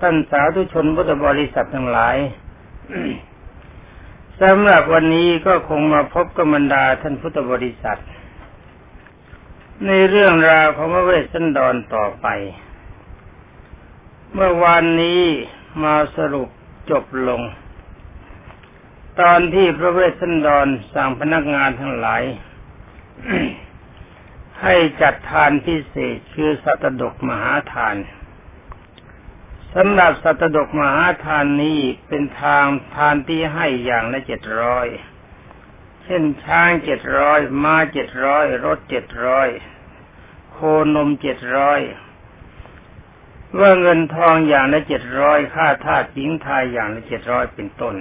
ท่านสาธุชนพุทธบริษัททั้งหลายสำหรับวันนี้ก็คงมาพบกับบรรดาท่านพุทธบริษัท ในเรื่องราวของพระเวสสันดรต่อไป เมื่อวานนี้มาสรุปจบลง ตอนที่พระเวสสันดรสั่งพนักงานทั้งหลาย ให้จัดทานพิเศษคือสัตดกมหาทาน สำหรับสัตดกมหาทานนี้เป็นทางทานที่ให้อย่างละเจ็ดร้อยเช่นช้างเจ็ดร้อยม้าเจ็ดร้อยรถเจ็ดร้อยโคนมเจ็ดร้อยว่าเงินทองอย่างละเจ็ดร้อยค่าทาสหญิงทายอย่างละเจ็ดร้อยเป็นต้น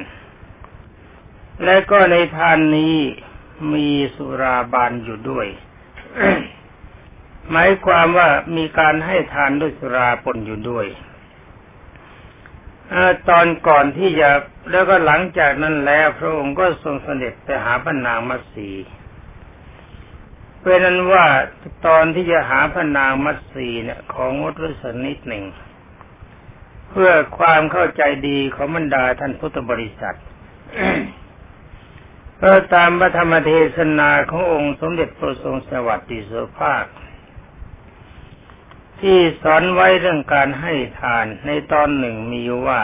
และก็ในทานนี้มีสุราบานอยู่ด้วยหมายความว่ามีการให้ทานด้วยสุราปนอยู่ด้วย ตอนก่อนที่จะแล้วก็หลังจากนั้นแล้วพระองค์ก็ทรงเสด็จไปหาพระนางมัตสีเป็นนั้นว่าตอนที่จะหาพระนางมัตสีเนี่ย ของงดไว้สักนิดหนึ่ง เพื่อความเข้าใจดีของบรรดาท่านพุทธบริษัทก็ตามพระธรรมเทศนาขององค์สมเด็จพระทรงสวัสดิโสภาค ที่สอนไว้เรื่องการให้ทานในตอนหนึ่งมีว่า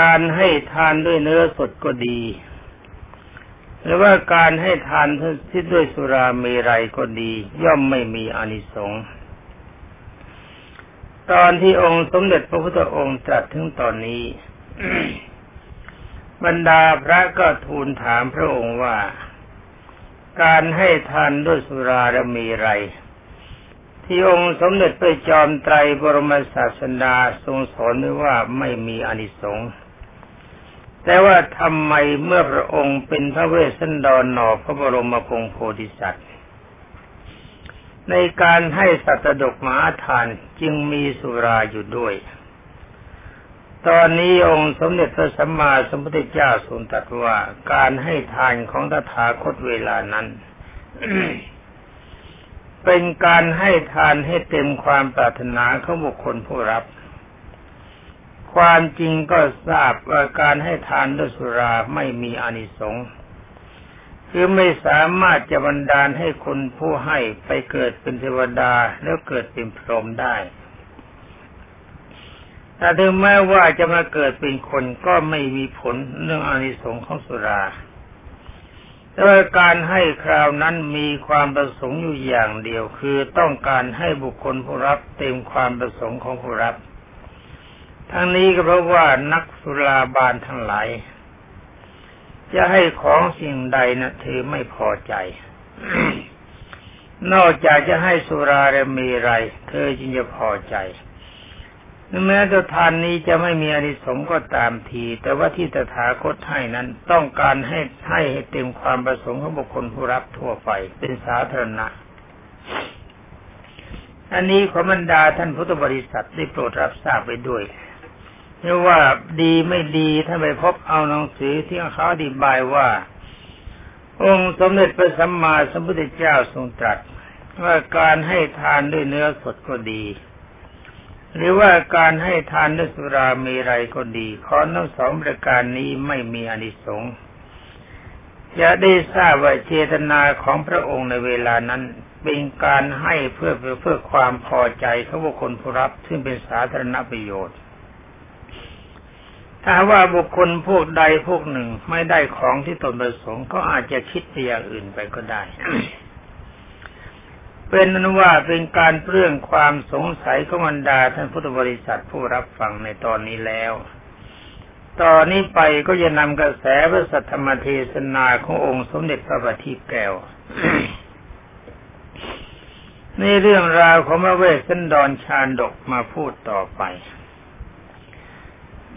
การให้ทานด้วยเนื้อสดก็ดี หรือว่าการให้ทานที่ด้วยสุราเมรัยก็ดี ย่อมไม่มีอานิสงส์ตอนที่องค์สมเด็จพระพุทธองค์ตรัสถึงตอนนี้ บรรดาพระก็ทูลถามพระองค์ว่า การให้ทานด้วยสุราและมีไร ที่องค์สมเด็จพระจอมไตรบรมศาสดาทรงสอนไว้ว่าไม่มีอนิสงส์แต่ว่าทำไมเมื่อพระองค์เป็นพระเวสสันดรหนอพระบรมพงโพธิสัตว์ ในการให้สัตดกมหาทานจึงมีสุราอยู่ด้วย ตอนนี้องค์สมเด็จพระสัมมาสัมพุทธเจ้าทรงตรัสว่าการให้ทานของตถาคตเวลานั้น เป็นการให้ทานให้เต็มความปรารถนาของบุคคลผู้รับ ความจริงก็ทราบว่าการให้ทานด้วยสุราไม่มีอานิสงส์คือไม่สามารถจะบันดาลให้คนผู้ให้ไปเกิดเป็นเทวดาแล้วเกิดเป็นพรหมได้แต่ถึงแม้ว่าจะมาเกิดเป็นคนก็ไม่มีผลเรื่องอานิสงส์ของสุรา แต่ว่าการให้คราวนั้นมีความประสงค์อยู่อย่างเดียว คือต้องการให้บุคคลผู้รับเต็มความประสงค์ของผู้รับ ทั้งนี้ก็เพราะว่านักสุราบานทั้งหลาย จะให้ของสิ่งใดนะเธอไม่พอใจ นอกจากจะให้สุราและมีไร เธอจึงจะพอใจ แม้แต่ทานนี้จะไม่มีอริสงก็ตามที แต่ว่าที่ตถาคตให้นั้นต้องการให้ให้ให้เต็มความประสงค์ของบุคคลผู้รับทั่วไปเป็นสาธารณะ อันนี้ขอบรรดาท่านพุทธบริษัทได้โปรดรับทราบไปด้วยเรียกว่าดีไม่ดีถ้าไปพบเอาหนังสือที่เขาอธิบายว่า องค์สมเด็จพระสัมมาสัมพุทธเจ้าทรงตรัสว่าการให้ทานด้วยเนื้อสดก็ดี หรือว่าการให้ทานด้วยสุรามีไรก็ดีข้อทั้งสองประการนี้ไม่มีอนิสงส์จะได้ทราบว่าเจตนาของพระองค์ในเวลานั้น เป็นการให้เพื่อเพื่อความพอใจของบุคคลผู้รับซึ่งเป็นสาธารณประโยชน์ ถ้าว่าบุคคลพวกใดพวกหนึ่งไม่ได้ของที่ตนประสงค์ก็อาจจะคิดไปอย่างอื่นไปก็ได้ เป็นนั้นว่าเป็นการเปลื้องความสงสัยของบรรดาท่านพุทธบริษัทผู้รับฟังในตอนนี้แล้ว ตอนนี้ไปก็จะนำกระแสพระสัทธรรมเทศนาขององค์สมเด็จพระบัณฑิตแก้วในเรื่องราวของพระเวสสันดรชาดกมาพูดต่อไป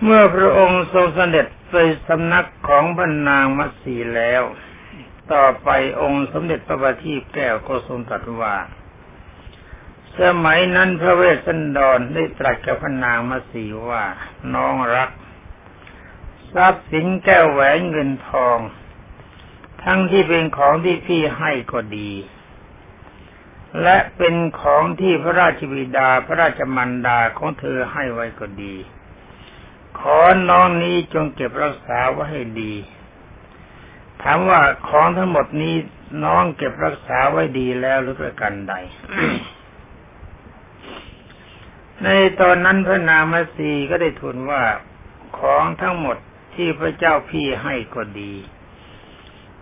เมื่อพระองค์ทรงเสด็จไปสำนักของบรรนางมัตสีแล้ว ต่อไปองค์สมเด็จพระบัณฑิตแก้วก็ทรงตรัสว่า สมัยนั้นพระเวสสันดรได้ตรัสกับพนางมาสีว่า น้องรัก ทรัพย์สินแก้วแหวนเงินทอง ทั้งที่เป็นของที่พี่ให้ก็ดี และเป็นของที่พระราชบิดาพระราชมันดาของเธอให้ไว้ก็ดี ขอน้องนี้จงเก็บรักษาไว้ให้ดี ถามว่าของทั้งหมดนี้น้องเก็บรักษาไว้ดีแล้วหรือประกันใด ในตอนนั้นพระนามัสีก็ได้ทูลว่าของทั้งหมดที่พระเจ้าพี่ให้ก็ดี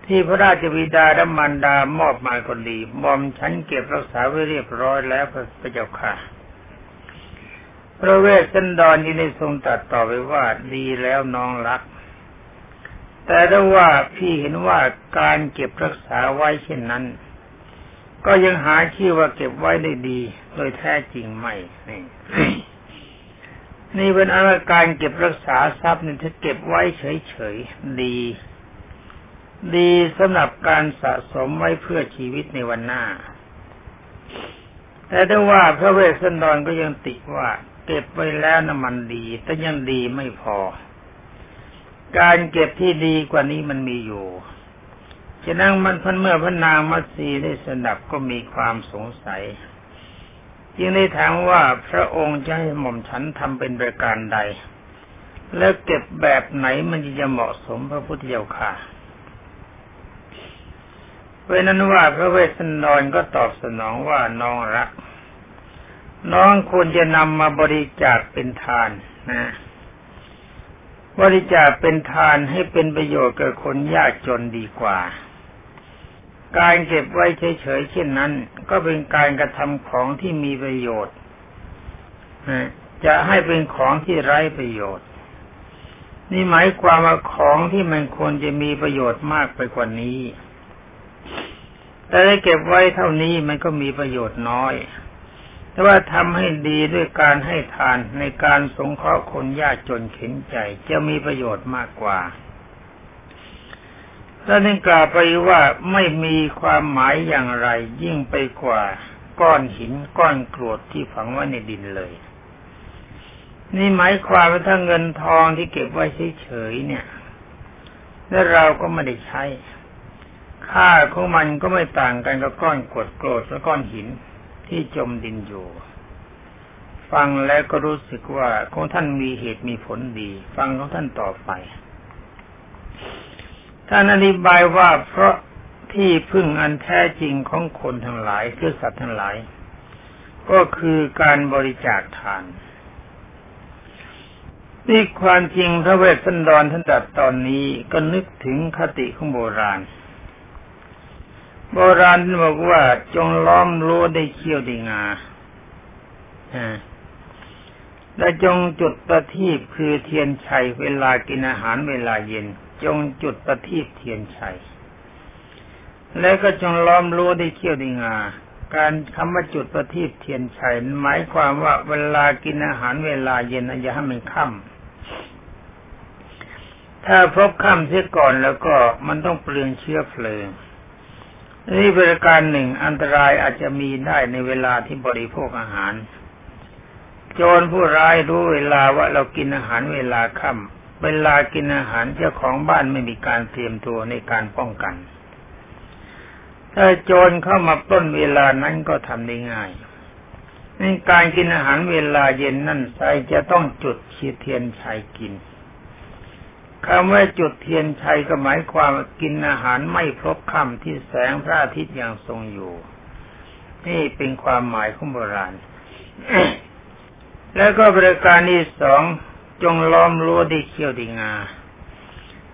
ที่พระราชบิดาและมารดามอบมาก็ดีมอมฉันเก็บรักษาไว้เรียบร้อยแล้วพระเจ้าค่ะ พระเวสสันดรยินได้ทรงตัดต่อไปว่าดีแล้วน้องรัก แต่ถ้าว่าพี่เห็นว่าการเก็บรักษาไว้เช่นนั้น ก็ยังหาชื่อว่าเก็บไว้ได้ดี โดยแท้จริงไม่นี่นี่เป็นอาการเก็บรักษาทรัพย์นี่ถ้าเก็บไว้เฉยๆดี ดีสำหรับการสะสมไว้เพื่อชีวิตในวันหน้า แต่ถ้าว่าพระเวสสันดรก็ยังติว่า เก็บไว้แล้วน้ำมันดี แต่ยังดีไม่พอ การเก็บที่ดีกว่านี้มันมีอยู่ฉะนั้นมันพันเมื่อพระนางมัตสีได้สนับก็มีความสงสัย จึงได้ถามว่าพระองค์จะให้หม่อมฉันทำเป็นประการใด และเก็บแบบไหนมันจะเหมาะสมพระพุทธเจ้าค่ะเพราะนั้นว่าพระเวสสันดรก็ตอบสนองว่าน้องรัก น้องควรจะนำมาบริจาคเป็นทานนะ บริจาคเป็นทานให้เป็นประโยชน์แก่คนยากจนดีกว่า การเก็บไว้เฉยๆเช่นนั้น ก็เป็นการกระทำของที่มีประโยชน์จะให้เป็นของที่ไร้ประโยชน์ นี่หมายความว่าของที่มันควรจะมีประโยชน์มากไปกว่านี้ แต่ได้เก็บไว้เท่านี้มันก็มีประโยชน์น้อย แต่ว่าทำให้ดีด้วยการให้ทานในการสงเคราะห์คนยากจนเข็นใจจะมีประโยชน์มากกว่าแล้วนึงกล่าวไปว่าไม่มีความหมายอย่างไร ยิ่งไปกว่าก้อนหินก้อนกรวดที่ฝังไว้ในดินเลย นี่หมายความว่าถ้าเงินทองที่เก็บไว้เฉยๆเนี่ย แล้วเราก็ไม่ได้ใช้ ค่าของมันก็ไม่ต่างกันกับก้อนกรวดโกรธและก้อนหิน ที่จมดินอยู่ ฟังแล้วก็รู้สึกว่าของท่านมีเหตุมีผลดี ฟังของท่านต่อไป ท่านอธิบายว่าเพราะที่พึ่งอันแท้จริงของคนทั้งหลายคือสัตว์ทั้งหลาย ก็คือการบริจาคทานนี่ความจริงพระเวสสันดรท่านตัดตอนนี้ก็นึกถึงคติของโบราณ โบราณบอกว่าจงล้อมรั้วได้เขี้ยวได้งาและจงจุดประทีปคือเทียนชัยเวลากินอาหารเวลาเย็น จงจุดประทีปเทียนชัย แล้วก็จงล้อมรั้วได้เขี้ยวได้งา การคำว่าจุดประทีปเทียนชัยหมายความว่าเวลากินอาหารเวลาเย็นอย่าให้มันค่ำถ้าพบค่ำเสียก่อนแล้วก็มันต้องเปลืองเชื้อเพลิง นี่เป็นการหนึ่งอันตรายอาจจะมีได้ในเวลาที่บริโภคอาหาร โจรผู้ร้ายรู้เวลาว่าเรากินอาหารเวลาค่ำเวลากินอาหารเจ้าของบ้านไม่มีการเตรียมตัวในการป้องกัน ถ้าโจรเข้ามาปล้นเวลานั้นก็ทำได้ง่ายในการกินอาหารเวลาเย็นนั่นใครจะต้องจุดชีเทียนชัยกิน คำว่าจุดเทียนชัยก็หมายความกินอาหารไม่พบค่ำที่แสงพระอาทิตย์ยังทรงอยู่ นี่เป็นความหมายของโบราณ แล้วก็บริการที่สองจงล้อมรั้วด้เขี้ยวดีงา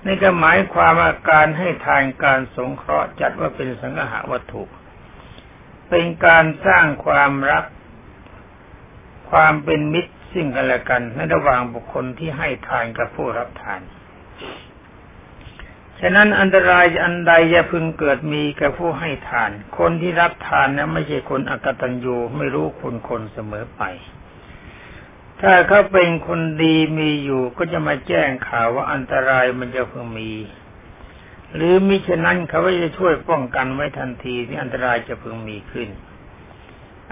นี่ก็หมายความว่าการให้ทานการสงเคราะห์จัดว่าเป็นสังหาวัตถุ เป็นการสร้างความรัก ความเป็นมิตรสิ่งกันและกันในระหว่างบุคคลที่ให้ทานกับผู้รับทาน ฉะนั้นอันตรายอันใดจะพึงเกิดมีกับผู้ให้ทาน คนที่รับทานนะไม่ใช่คนอกตัญญูไม่รู้คุณคนเสมอไป ถ้าเขาเป็นคนดีมีอยู่ก็จะมาแจ้งข่าวว่าอันตรายมันจะเพิ่งมี หรือมิฉะนั้นเขาก็จะช่วยป้องกันไว้ทันทีที่อันตรายจะเพิ่งมีขึ้น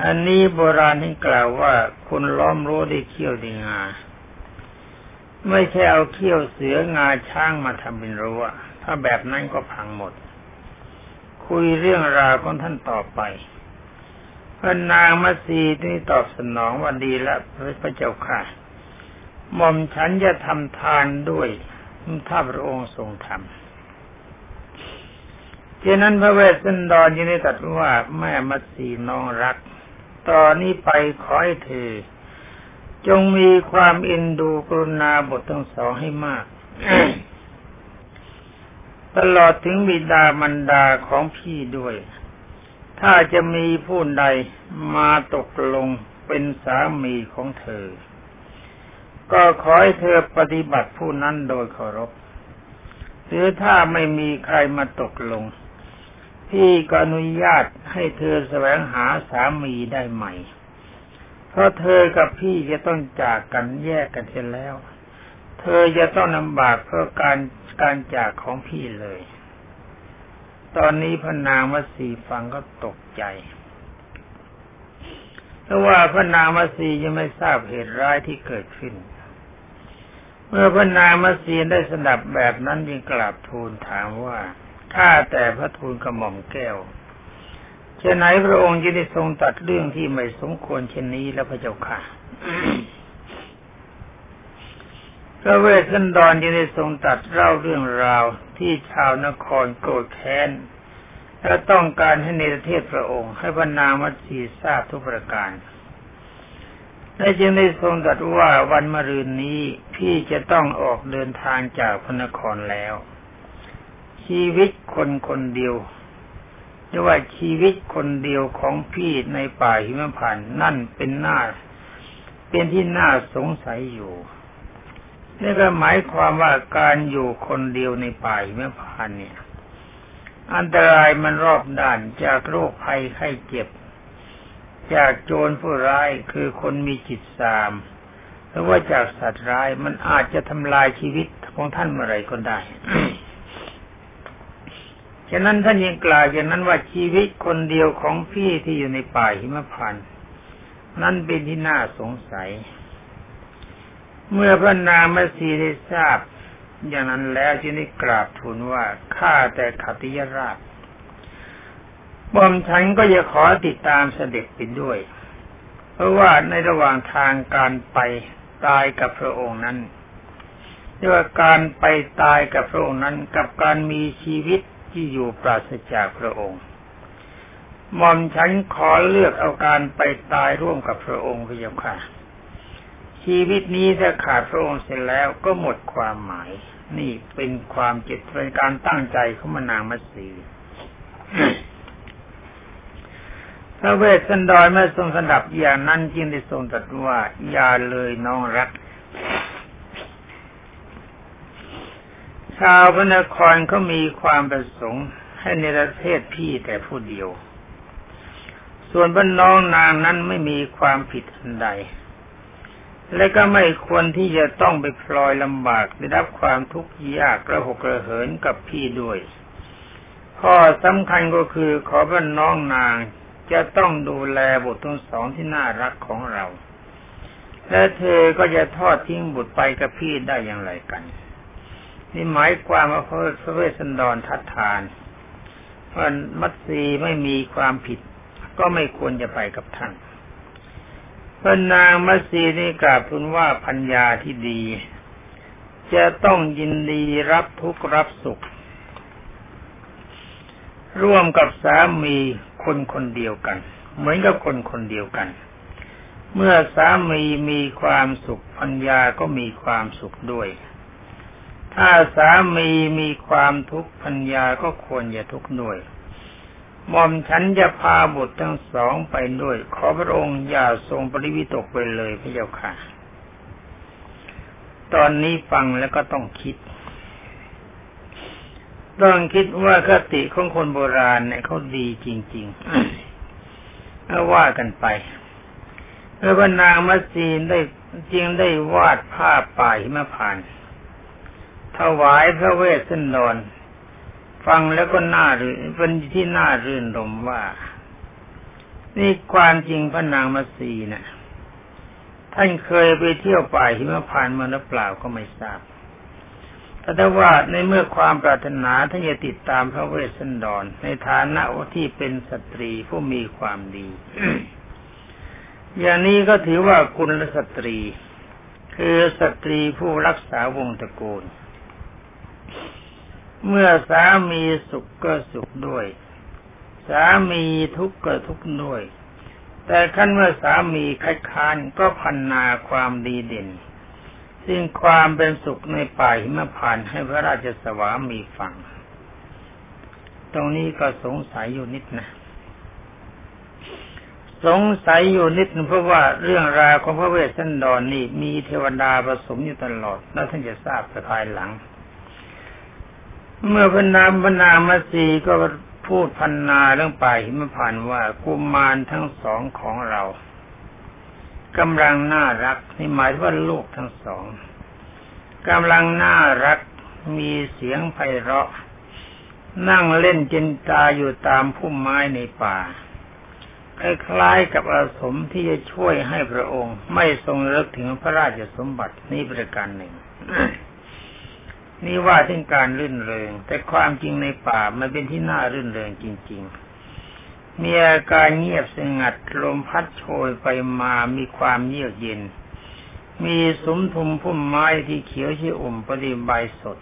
อันนี้โบราณที่กล่าวว่าคนล้อมรั้วได้เขี้ยวดีงา ไม่ใช่เอาเขี้ยวเสืองาช้างมาทำเป็นรั้ว ถ้าแบบนั้นก็พังหมด คุยเรื่องราวของท่านต่อไปพระนางมัสีนี่ตอบสนองว่าดีแล้วพระเจ้าค่ะหม่อมฉันจะทำทานด้วยถ้าพระองค์ทรงทำฉะนั้นพระเวสสันดรยินดีตัดว่าแม่มัสีน้องรัก ตอนนี้ไปขอให้เธอจงมีความอินดูกรุณาบททั้งสองให้มาก ตลอดถึงบิดามารดาของพี่ด้วย ถ้าจะมีผู้ใดมาตกลงเป็นสามีของเธอ ก็ขอให้เธอปฏิบัติผู้นั้นโดยเคารพ หรือถ้าไม่มีใครมาตกลง พี่ก็อนุญาตให้เธอแสวงหาสามีได้ใหม่ เพราะเธอกับพี่จะต้องจากกันแยกกันเสียแล้ว เธอจะต้องลำบากเพราะการการจากของพี่เลย ตอนนี้พระนางมัสีฟังก็ตกใจเพราะว่าพระนางมัสียังไม่ทราบเหตุร้ายที่เกิดขึ้น เมื่อพระนางมัสีได้สดับแบบนั้นจึงกราบทูลถามว่าข้าแต่พระทูลกระหม่อมแก้วเช่นไหนพระองค์จะได้ทรงตัดเรื่องที่ไม่สมควรเช่นนี้แล้วพระเจ้าค่ะ ระเวสสันดรจะได้ทรงตัดเล่าเรื่องราวที่ชาวนครโกรธแค้นและต้องการให้เนรเทศพระองค์ ให้พระนางมัสีทราบทุกประการและจึงได้ทรงตรัสว่าวันมะรืนนี้พี่จะต้องออกเดินทางจากพระนครแล้ว ชีวิตคนคนเดียวหรือว่าชีวิตคนเดียวของพี่ในป่าหิมพานนั่นเป็นหน้า เป็นที่น่าสงสัยอยู่ นี่ก็หมายความว่าการอยู่คนเดียวในป่าหิมพานเนี่ย อันตรายมันรอบด้านจากโรคภัยไข้เจ็บ จากโจรผู้ร้ายคือคนมีจิตสามหรือว่าจากสัตว์ร้ายมันอาจจะทำลายชีวิตของท่านเมื่อไรก็ได้ฉะนั้นท่านยังกล่าวอย่างนั้นว่าชีวิตคนเดียวของพี่ที่อยู่ในป่าหิมพานนั่นเป็นที่น่าสงสัย เมื่อพระนางมัสีได้ทราบ อย่างนั้นแล้วจึงได้กราบทูลว่าข้าแต่ขัติยราชบอมฉันก็จะขอติดตามเสด็จไปด้วย เพราะว่าในระหว่างทางการไปตายกับพระองค์นั้นเรียกว่าการไปตายกับพระองค์นั้น กับการมีชีวิตที่อยู่ปราศจากพระองค์มอมฉันขอเลือกเอาการไปตายร่วมกับพระองค์พระเจ้าค่ะ ชีวิตนี้ถ้าขาดพระองค์เสร็จแล้วก็หมดความหมาย นี่เป็นความจิตเป็นการตั้งใจของมานางมัตสีพระเวสสันดรเมื่อทรงสดับอย่างนั้นจึงได้ทรงตรัสว่าอย่าเลยน้องรัก ชาวพระนครเขามีความประสงค์ ให้ในประเทศพี่แต่ผู้เดียว ส่วนพระน้องนางนั้นไม่มีความผิดอันใด และก็ไม่ควรที่จะต้องไปพลอยลำบากได้รับความทุกข์ยากระหกกระเหินกับพี่ด้วย ข้อสำคัญก็คือขอพระน้องนางจะต้องดูแลบุตรทั้งสองที่น่ารักของเรา และเธอก็จะทอดทิ้งบุตรไปกับพี่ได้อย่างไรกัน นี่หมายความว่าพระเวสสันดรทัดทานว่ามัตสีไม่มีความผิด ก็ไม่ควรจะไปกับท่าน พระนางมัสีนี่กราบทูลว่าพัญญาที่ดี จะต้องยินดีรับทุกข์รับสุข ร่วมกับสามีคนคนเดียวกัน เหมือนกับคนคนเดียวกัน เมื่อสามีมีความสุขพัญญาก็มีความสุขด้วย ถ้าสามีมีความทุกข์พัญญาก็ควรจะทุกข์ด้วย หม่อมฉันจะพาบุตรทั้งสองไปด้วย ขอพระองค์อย่าทรงปริวิตกไปเลยพระเจ้าค่ะ ตอนนี้ฟังแล้วก็ต้องคิด ต้องคิดว่าคติของคนโบราณเนี่ยเขาดีจริงๆเอาว่ากันไปเมื่อพนางมัสีนได้จริงได้วาดภาพป่าหิมพานถวายพระเวสสันดร ฟังแล้วก็น่ารื่นเป็นที่น่ารื่นรมว่า นี่ความจริงพระนางมัสีนะ่ะท่านเคยไปเที่ยวป่าหิมพานมาหรือเปล่าก็ไม่ทราบ แต่ว่าในเมื่อความปรารถนาท่านจะติดตามพระเวสสันดร ในฐานะที่เป็นสตรีผู้มีความดี อย่างนี้ก็ถือว่าคุณสตรี คือสตรีผู้รักษาวงตระกูล เมื่อสามีสุขก็สุขด้วย สามีทุกข์ก็ทุกข์ด้วย แต่ขั้นเมื่อสามีคัดค้านก็พันนาความดีเด่น ซึ่งความเป็นสุขในป่าหิมพานให้พระราชสวามีฟัง ตรงนี้ก็สงสัยอยู่นิดนะสงสัยอยู่นิดเพราะว่าเรื่องราวของพระเวสสันดรนนี่มีเทวดาผสมอยู่ตลอด แล้วท่านจะทราบภายหลัง เมื่อพนามพนามาสีก็พูดพันนาเรื่องป่าหิมพานว่ากุมารทั้งสองของเรากำลังน่ารักนี่หมายว่าลูกทั้งสองกำลังน่ารักมีเสียงไพเราะ นั่งเล่นจินตาอยู่ตามพุ่มไม้ในป่าคล้ายๆกับอาสมที่จะช่วยให้พระองค์ ไม่ทรงเลิกถึงพระราชสมบัตินี้ประการหนึ่ง นี่ว่าถึงการรื่นเริงแต่ความจริงในป่ามันเป็นที่น่ารื่นเริงจริง ๆ มีอาการเงียบสงัดลมพัดโชยไปมามีความเยือกเย็น มีสมทุมพุ่มไม้ที่เขียวชี่อุ่มปฏิบายสด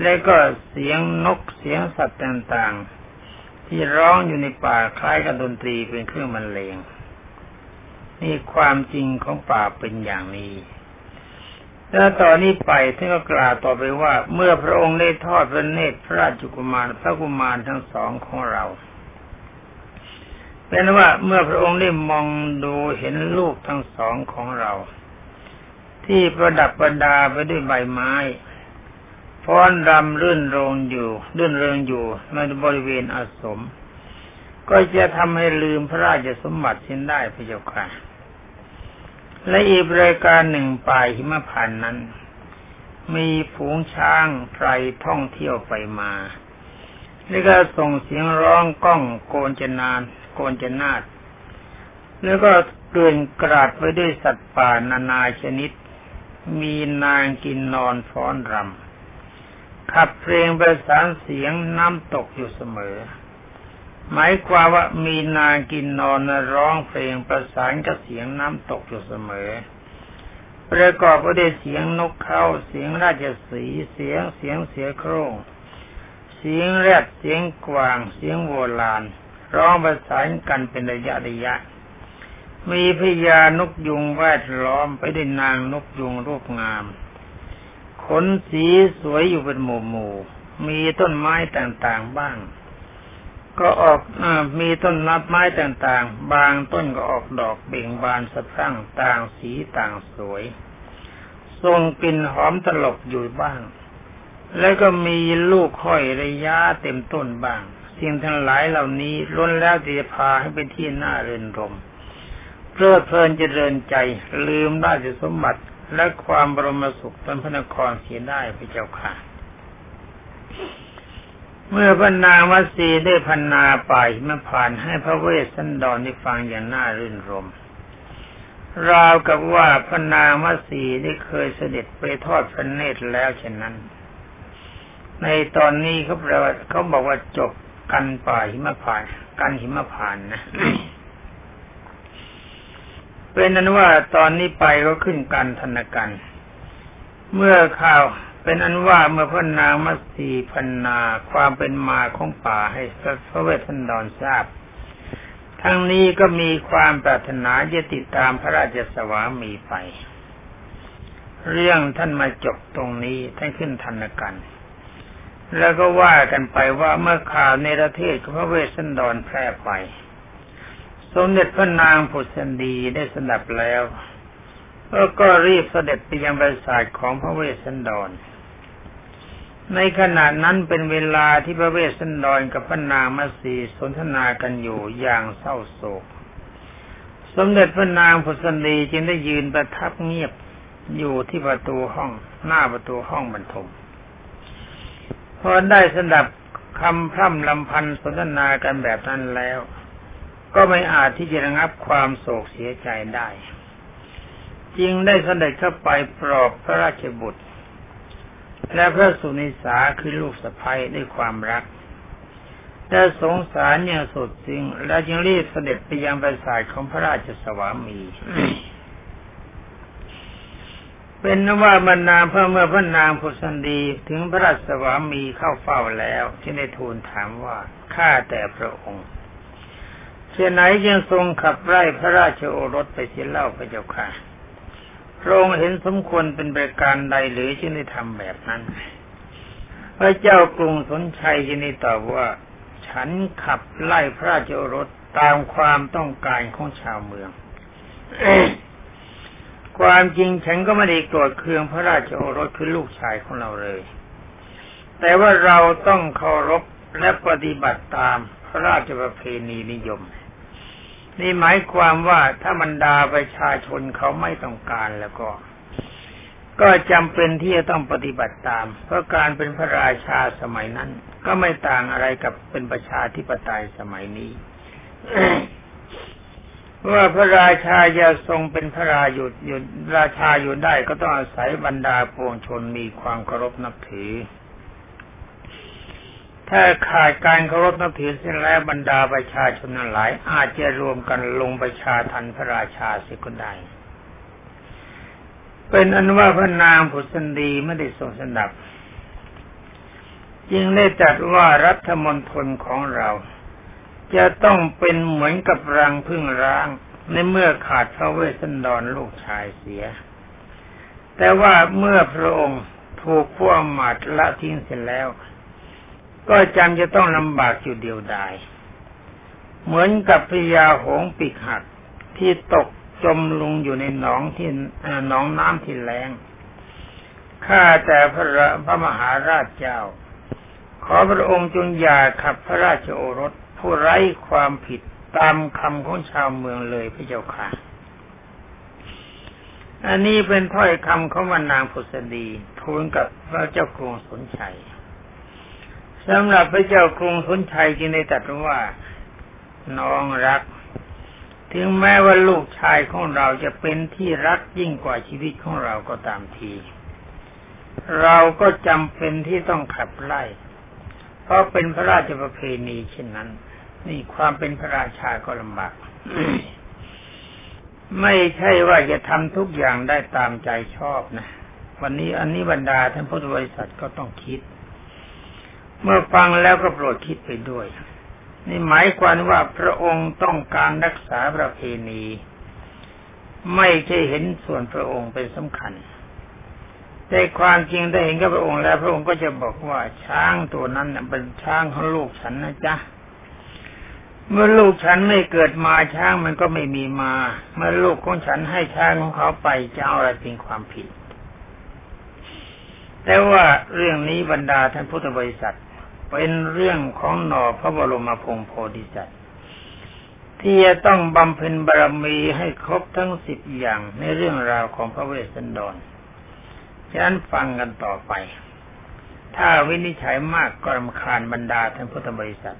และก็เสียงนกเสียงสัตว์ต่างๆ ที่ร้องอยู่ในป่าคล้ายกับดนตรีเป็นเครื่องบรรเลงนี่ความจริงของป่าเป็นอย่างนี้ แล้วตอนนี้ไปท่านก็กล่าวต่อไปว่า เมื่อพระองค์ได้ทอดพระเนตรพระราชกุมารพระกุมารทั้งสองของเราเป็นว่าเมื่อพระองค์ได้มองดูเห็นลูกทั้งสองของเรา ที่ประดับประดาไปด้วยใบไม้ฟ้อนรำรื่นรงอยู่รื่นเริงอยู่ในบริเวณอาสม ก็จะทำให้ลืมพระราชสมบัติสิ้นได้พระเจ้าค่ะ และอีกรายการหนึ่งป่ายหิมพานนั้น มีฝูงช้างไพรท่องเที่ยวไปมาแล้วก็ส่งเสียงร้องก้องโกนจนาน โกนจนาดแล้วก็เกลื่อนกราดไปด้วยสัตว์ป่านานาชนิด มีนางกินนอนฟ้อนรำขับเพลงประสานเสียงน้ำตกอยู่เสมอ หมายความว่ามีนางกินนอนร้องเพลงประสานกับเสียงน้ำตกอยู่เสมอ ประกอบไปด้วยเสียงนกเขาเสียงราชสีเสียงเสียงเสียโครงเสียงแรดเสียงกวาง เสียงโวลาน ร้องประสานกันเป็นระยะระยะ มีพญานกยุงแวดล้อมไปด้วยนางนกยุงรูปงามขนสีสวยอยู่เป็นหมู่หมู่มีต้นไม้ต่างๆบ้าง ก็ออกอมีต้นนับไม้ต่างๆ บางต้นก็ออกดอกเบ่งบานสะพรั่งต่างสีต่างสวย ทรงกลิ่นหอมตลบอยู่บ้าง แล้วก็มีลูกห้อยระยะเต็มต้นบ้าง สิ่งทั้งหลายเหล่านี้ล้นแล้วจะพาให้เป็นที่น่าเรินรมเพลิดเพลินเจริญใจลืมราชสมบัติและความบรมสุขเป็นพระนครเสียได้พระเจ้าค่ะ เมื่อพระนางวัสีได้พันนาป่ายมาผ่านให้พระเวสสันดรได้ฟังอย่างน่ารื่นรมราวกับว่าพระนางมัสีได้เคยเสด็จไปทอดพระเนตรแล้วเช่นนั้น ในตอนนี้เขาแปลว่าเขาบอกว่าจบกันป่าหิมพาน กันหิมพานนะเป็นนั้นว่าตอนนี้ไปก็ขึ้นกันธนกัน เมื่อข่าว เป็นอันว่าเมื่อพระนางมัสีพันนาความเป็นมาของป่าให้พระเวทสันดรทราบ ทั้งนี้ก็มีความปรารถนาจะติดตามพระราชสวามีไป เรื่องท่านมาจบตรงนี้ท่านขึ้นธนกัน แล้วก็ว่ากันไปว่าเมื่อข่าวในประเทศพระเวสสันดรแพร่ไป สมเด็จพระนางผุสันดีได้สดับแล้วก็รีบเสด็จไปยังบริษัทของพระเวสสันดร ในขณะนั้นเป็นเวลาที่พระเวสสันดรกับพระนางมัสีสนทนากันอยู่อย่างเศร้าโศก สมเด็จพระนางผุสันดีจึงได้ยืนประทับเงียบอยู่ที่ประตูห้องหน้าประตูห้องบรรทมพอได้สดับคำพร่ำลำพันสนทนากันแบบนั้นแล้ว ก็ไม่อาจที่จะระงับความโศกเสียใจได้ จึงได้เสด็จเข้าไปปลอบพระราชบุตร และพระสุนิสาคือลูกสะใภ้ด้วยความรักและสงสารอย่างสุดสิ่งและจึงรีบเสด็จไปยังปราสาทของพระราชสวามี เป็นนว่าบรรณางเพื่อเมื่อพระนางพุสันดีถึงพระราชสวามีเข้าเฝ้าแล้วที่ได้ทูลถามว่าข้าแต่พระองค์เช่นไหนยังทรงขับไล่พระราชโอรสไปเสียเล่าพระเจ้าค่ะ พระองค์เห็นสมควรเป็นประการใดหรือจึงได้ทำแบบนั้น พระเจ้ากรุงสนชัยจึงได้ตอบว่า ฉันขับไล่พระราชโอรสตามความต้องการของชาวเมือง ความจริงฉันก็ไม่ได้โกรธเคืองพระราชโอรสคือลูกชายของเราเลย แต่ว่าเราต้องเคารพและปฏิบัติตามพระราชประเพณีนิยม นี่หมายความว่าถ้าบรรดาประชาชนเขาไม่ต้องการแล้วก็ ก็จำเป็นที่จะต้องปฏิบัติตาม เพราะการเป็นพระราชาสมัยนั้น ก็ไม่ต่างอะไรกับเป็นประชาธิปไตยสมัยนี้ว่าพระราชาจะทรงเป็นพระรายุดอยู่ราชาอยู่ได้ก็ต้องอาศัยบรรดาปวงชนมีความเคารพนับถือ ถ้าขาดการเคารพนับถือเสียแล้วบรรดาประชาชนหลาย อาจจะรวมกันลงประชาทันพระราชาสิก็ได้เป็นอันว่าพระนางผุสันดีไม่ได้ทรงสนับ จึงได้จัดว่ารัฐมนตรของเรา จะต้องเป็นเหมือนกับรังพึ่งร้าง ในเมื่อขาดพระเวสสันดรลูกชายเสีย แต่ว่าเมื่อพระองค์ถูกพวกหมัดละทิ้งเสร็จแล้ว ก็จำจะต้องลำบากอยู่เดียวดาย เหมือนกับพญาหงปีกหักที่ตกจมลงอยู่ในหนองที่หนองน้ำที่แรงข้าแต่พระพระมหาราชเจ้า ขอพระองค์จงอย่าขับพระราชโอรสผู้ไร้ความผิดตามคำของชาวเมืองเลยพระเจ้าค่ะ อันนี้เป็นถ้อยคำของวันนางพุษดีทูลกับพระเจ้ากรุงสนชัย สำหรับพระเจ้ากรุงสุนชัยจึงได้ตรัสว่า น้องรัก ถึงแม้ว่าลูกชายของเราจะเป็นที่รักยิ่งกว่าชีวิตของเราก็ตามที เราก็จำเป็นที่ต้องขับไล่ เพราะเป็นพระราชประเพณีเช่นนั้น นี่ความเป็นพระราชาก็ลำบากไม่ใช่ว่าจะทำทุกอย่างได้ตามใจชอบนะ วันนี้อันนี้บรรดาท่านพุทธบริษัทก็ต้องคิด เมื่อฟังแล้วก็โปรดคิดไปด้วย นี่หมายความว่าพระองค์ต้องการรักษาประเพณี ไม่ใช่เห็นส่วนพระองค์เป็นสำคัญแต่ความจริงได้เห็นกับพระองค์แล้ว พระองค์ก็จะบอกว่าช้างตัวนั้นเป็นช้างของลูกฉันนะจ๊ะเมื่อลูกฉันไม่เกิดมาช้างมันก็ไม่มีมา เมื่อลูกของฉันให้ช้างของเขาไปจะเอาอะไรเป็นความผิด แต่ว่าเรื่องนี้บรรดาท่านพุทธบริษัท เป็นเรื่องของหน่อพระบรมพงโพธิสัตว์ที่จะต้องบำเพ็ญบารมีให้ครบทั้งสิบอย่างในเรื่องราวของพระเวสสันดรฉะนั้นฟังกันต่อไป ถ้าวินิจฉัยมากก็รำคาญบรรดาท่านพุทธบริษัท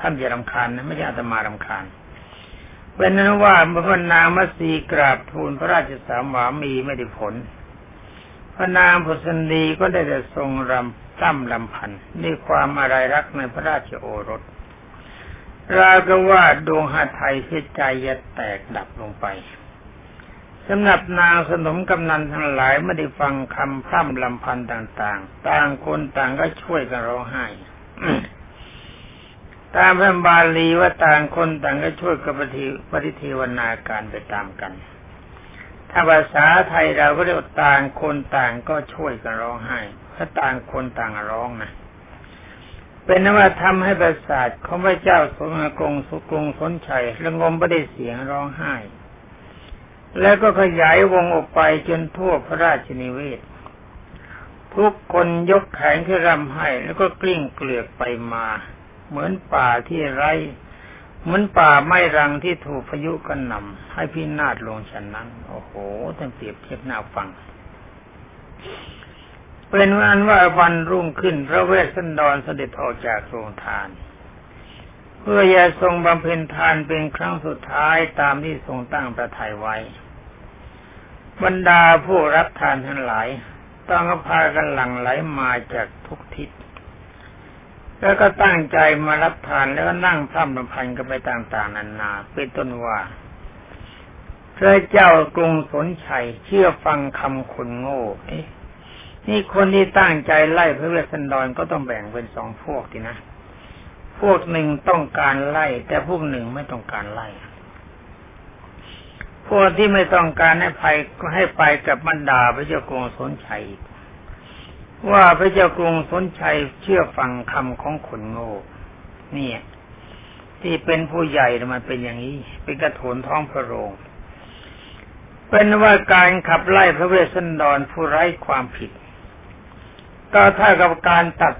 ท่านอย่ารำคาญนะไม่ใช่อาตมารำคาญเป็นนั้นว่าเมื่อพระนางมัสีกราบทูลพระราชสามวามีไม่ได้ผล พระนางพุสันดีก็ได้แต่ทรงรำ ตั้มลำพันด้วยความอะไรรักในพระราชโอรสราวกับว่าดวงหาไทยเสียใจจะแตกดับลงไปสำหรับนางสนมกำนันทั้งหลายไม่ได้ฟังคำพร่ำลำพันต่างๆ ต่างคนต่างก็ช่วยกันร้องไห้ตามพระบาลีว่าต่างคนต่างก็ช่วยกับปฏิปฏิเทวนาการไปตามกัน ถ้าภาษาไทยเราก็เรียกต่างคนต่างก็ช่วยกันร้องไห้ ถ้าต่างคนต่างร้องนะเป็นนว่าทำให้ประสาทของพระเจ้าสมกงสุกรงสนชัยระงมประเดเสียงร้องไห้ แล้วก็ขยายวงออกไปจนทั่วพระราชนิเวศ ทุกคนยกแขนขึ้นรำให้ แล้วก็กลิ้งเกลือกไปมา เหมือนป่าที่ไร้เหมือนป่าไม้รังที่ถูกพายุกระหน่ำให้พินาศลงฉันนั้น โอ้โหท่านเปรียบเทียบหน้าฟัง เป็นวันว่าวันรุ่งขึ้นพระเวสสันดรเสด็จออกจากโรงทาน เพื่อจะทรงบำเพ็ญทานเป็นครั้งสุดท้ายตามที่ทรงตั้งประทัยไว้ บรรดาผู้รับทานทั้งหลายต้องพากันหลั่งไหลมาจากทุกทิศ แล้วก็ตั้งใจมารับทานแล้วก็นั่งพร่ำรำพันกันไปต่างๆนานาเป็นต้นว่าพระเจ้ากรุงสนชัยเชื่อฟังคำคนโง่ นี่คนที่ตั้งใจไล่พระเวสสันดรก็ต้องแบ่งเป็นสองพวกทีนะ พวกหนึ่งต้องการไล่ แต่พวกหนึ่งไม่ต้องการไล่ พวกที่ไม่ต้องการให้ไปก็ให้ไปกับบรรดาพระเจ้ากรุงสนชัยว่าพระเจ้ากรุงสนชัยเชื่อฟังคำของคนโง่นี่ที่เป็นผู้ใหญ่มันเป็นอย่างนี้ เป็นกระโถนท้องพระโรงเป็นว่าการขับไล่พระเวสสันดรผู้ไร้ความผิด ก็เท่ากับการตัด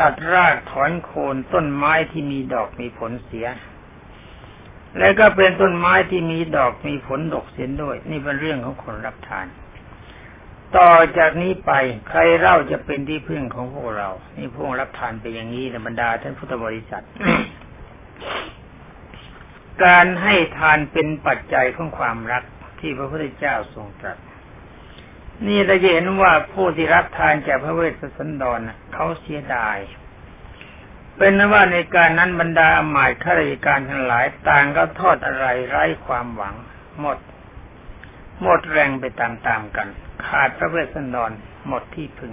ตัดรากถอนโคนต้นไม้ที่มีดอกมีผลเสีย และก็เป็นต้นไม้ที่มีดอกมีผลดกเสียด้วย นี่เป็นเรื่องของคนรับทาน ต่อจากนี้ไปใครเล่าจะเป็นที่พึ่งของพวกเรา นี่พวกรับทานไปอย่างนี้ในบรรดาท่านพุทธบริษัท การให้ทานเป็นปัจจัยของความรักที่พระพุทธเจ้าทรงตรัส นี่เราจะเห็นว่าผู้ที่รับทานจากพระเวสสันดรเขาเสียดาย เป็นนว่าในการนั้นบรรดาอมายข้าราชการทั้งหลายต่างก็ทอดอะไรไร้ความหวัง หมด หมดแรงไปตามๆกัน ขาดพระเวสสันดรหมดที่พึ่ง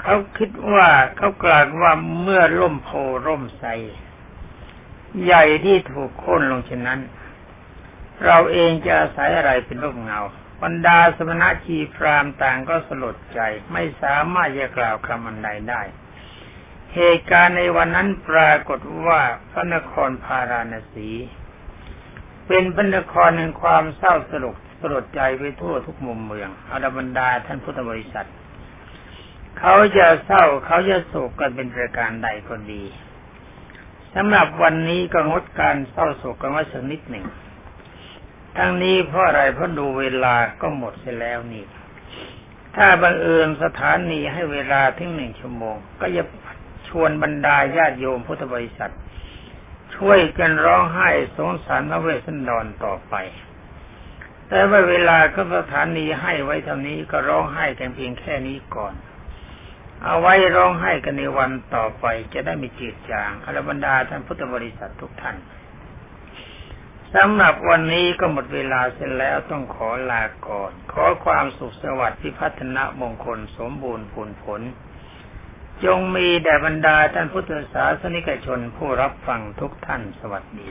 เขาคิดว่าเขากล่าวว่าเมื่อร่มโพร่มใสใหญ่ที่ถูกโค่นลงเช่นนั้น เราเองจะอาศัยอะไรเป็นร่มเงา บรรดาสมณะชีพรามต่างก็สลดใจไม่สามารถจะกล่าวคำอันใดได้ เหตุการณ์ในวันนั้นปรากฏว่าพระนครพาราณสี เป็นพระนครแห่งความเศร้าสลดสลดใจไปทั่วทุกมุมเมืองอรบรรดาท่านพุทธบริษัท เขาจะเศร้าเขาจะโศกกันเป็นประการใดก็ดีสำหรับวันนี้ก็งดการเศร้าโศกกันไว้สักนิดหนึ่ง ทั้งนี้เพราะอะไรเพราะดูเวลาก็หมดเสียแล้วนี่ ถ้าบังเอิญสถานีให้เวลาถึงหนึ่งชั่วโมง ก็จะชวนบรรดาญาติโยมพุทธบริษัท ช่วยกันร้องไห้สงสารพระเวสสันดรต่อไป แต่ว่าเวลาก็สถานีให้ไว้เท่านี้ก็ร้องไห้กันเพียงแค่นี้ก่อนเอาไว้ร้องไห้กันในวันต่อไปจะได้มีจืดจางอรบรรดาท่านพุทธบริษัททุกท่าน สำหรับวันนี้ก็หมดเวลาเสร็จแล้วต้องขอลาก่อน ขอความสุขสวัสดิ์พิพัฒนมงคลสมบูรณ์ผลผล จงมีแด่บรรดาท่านพุทธศาสนิกชนผู้รับฟังทุกท่านสวัสดี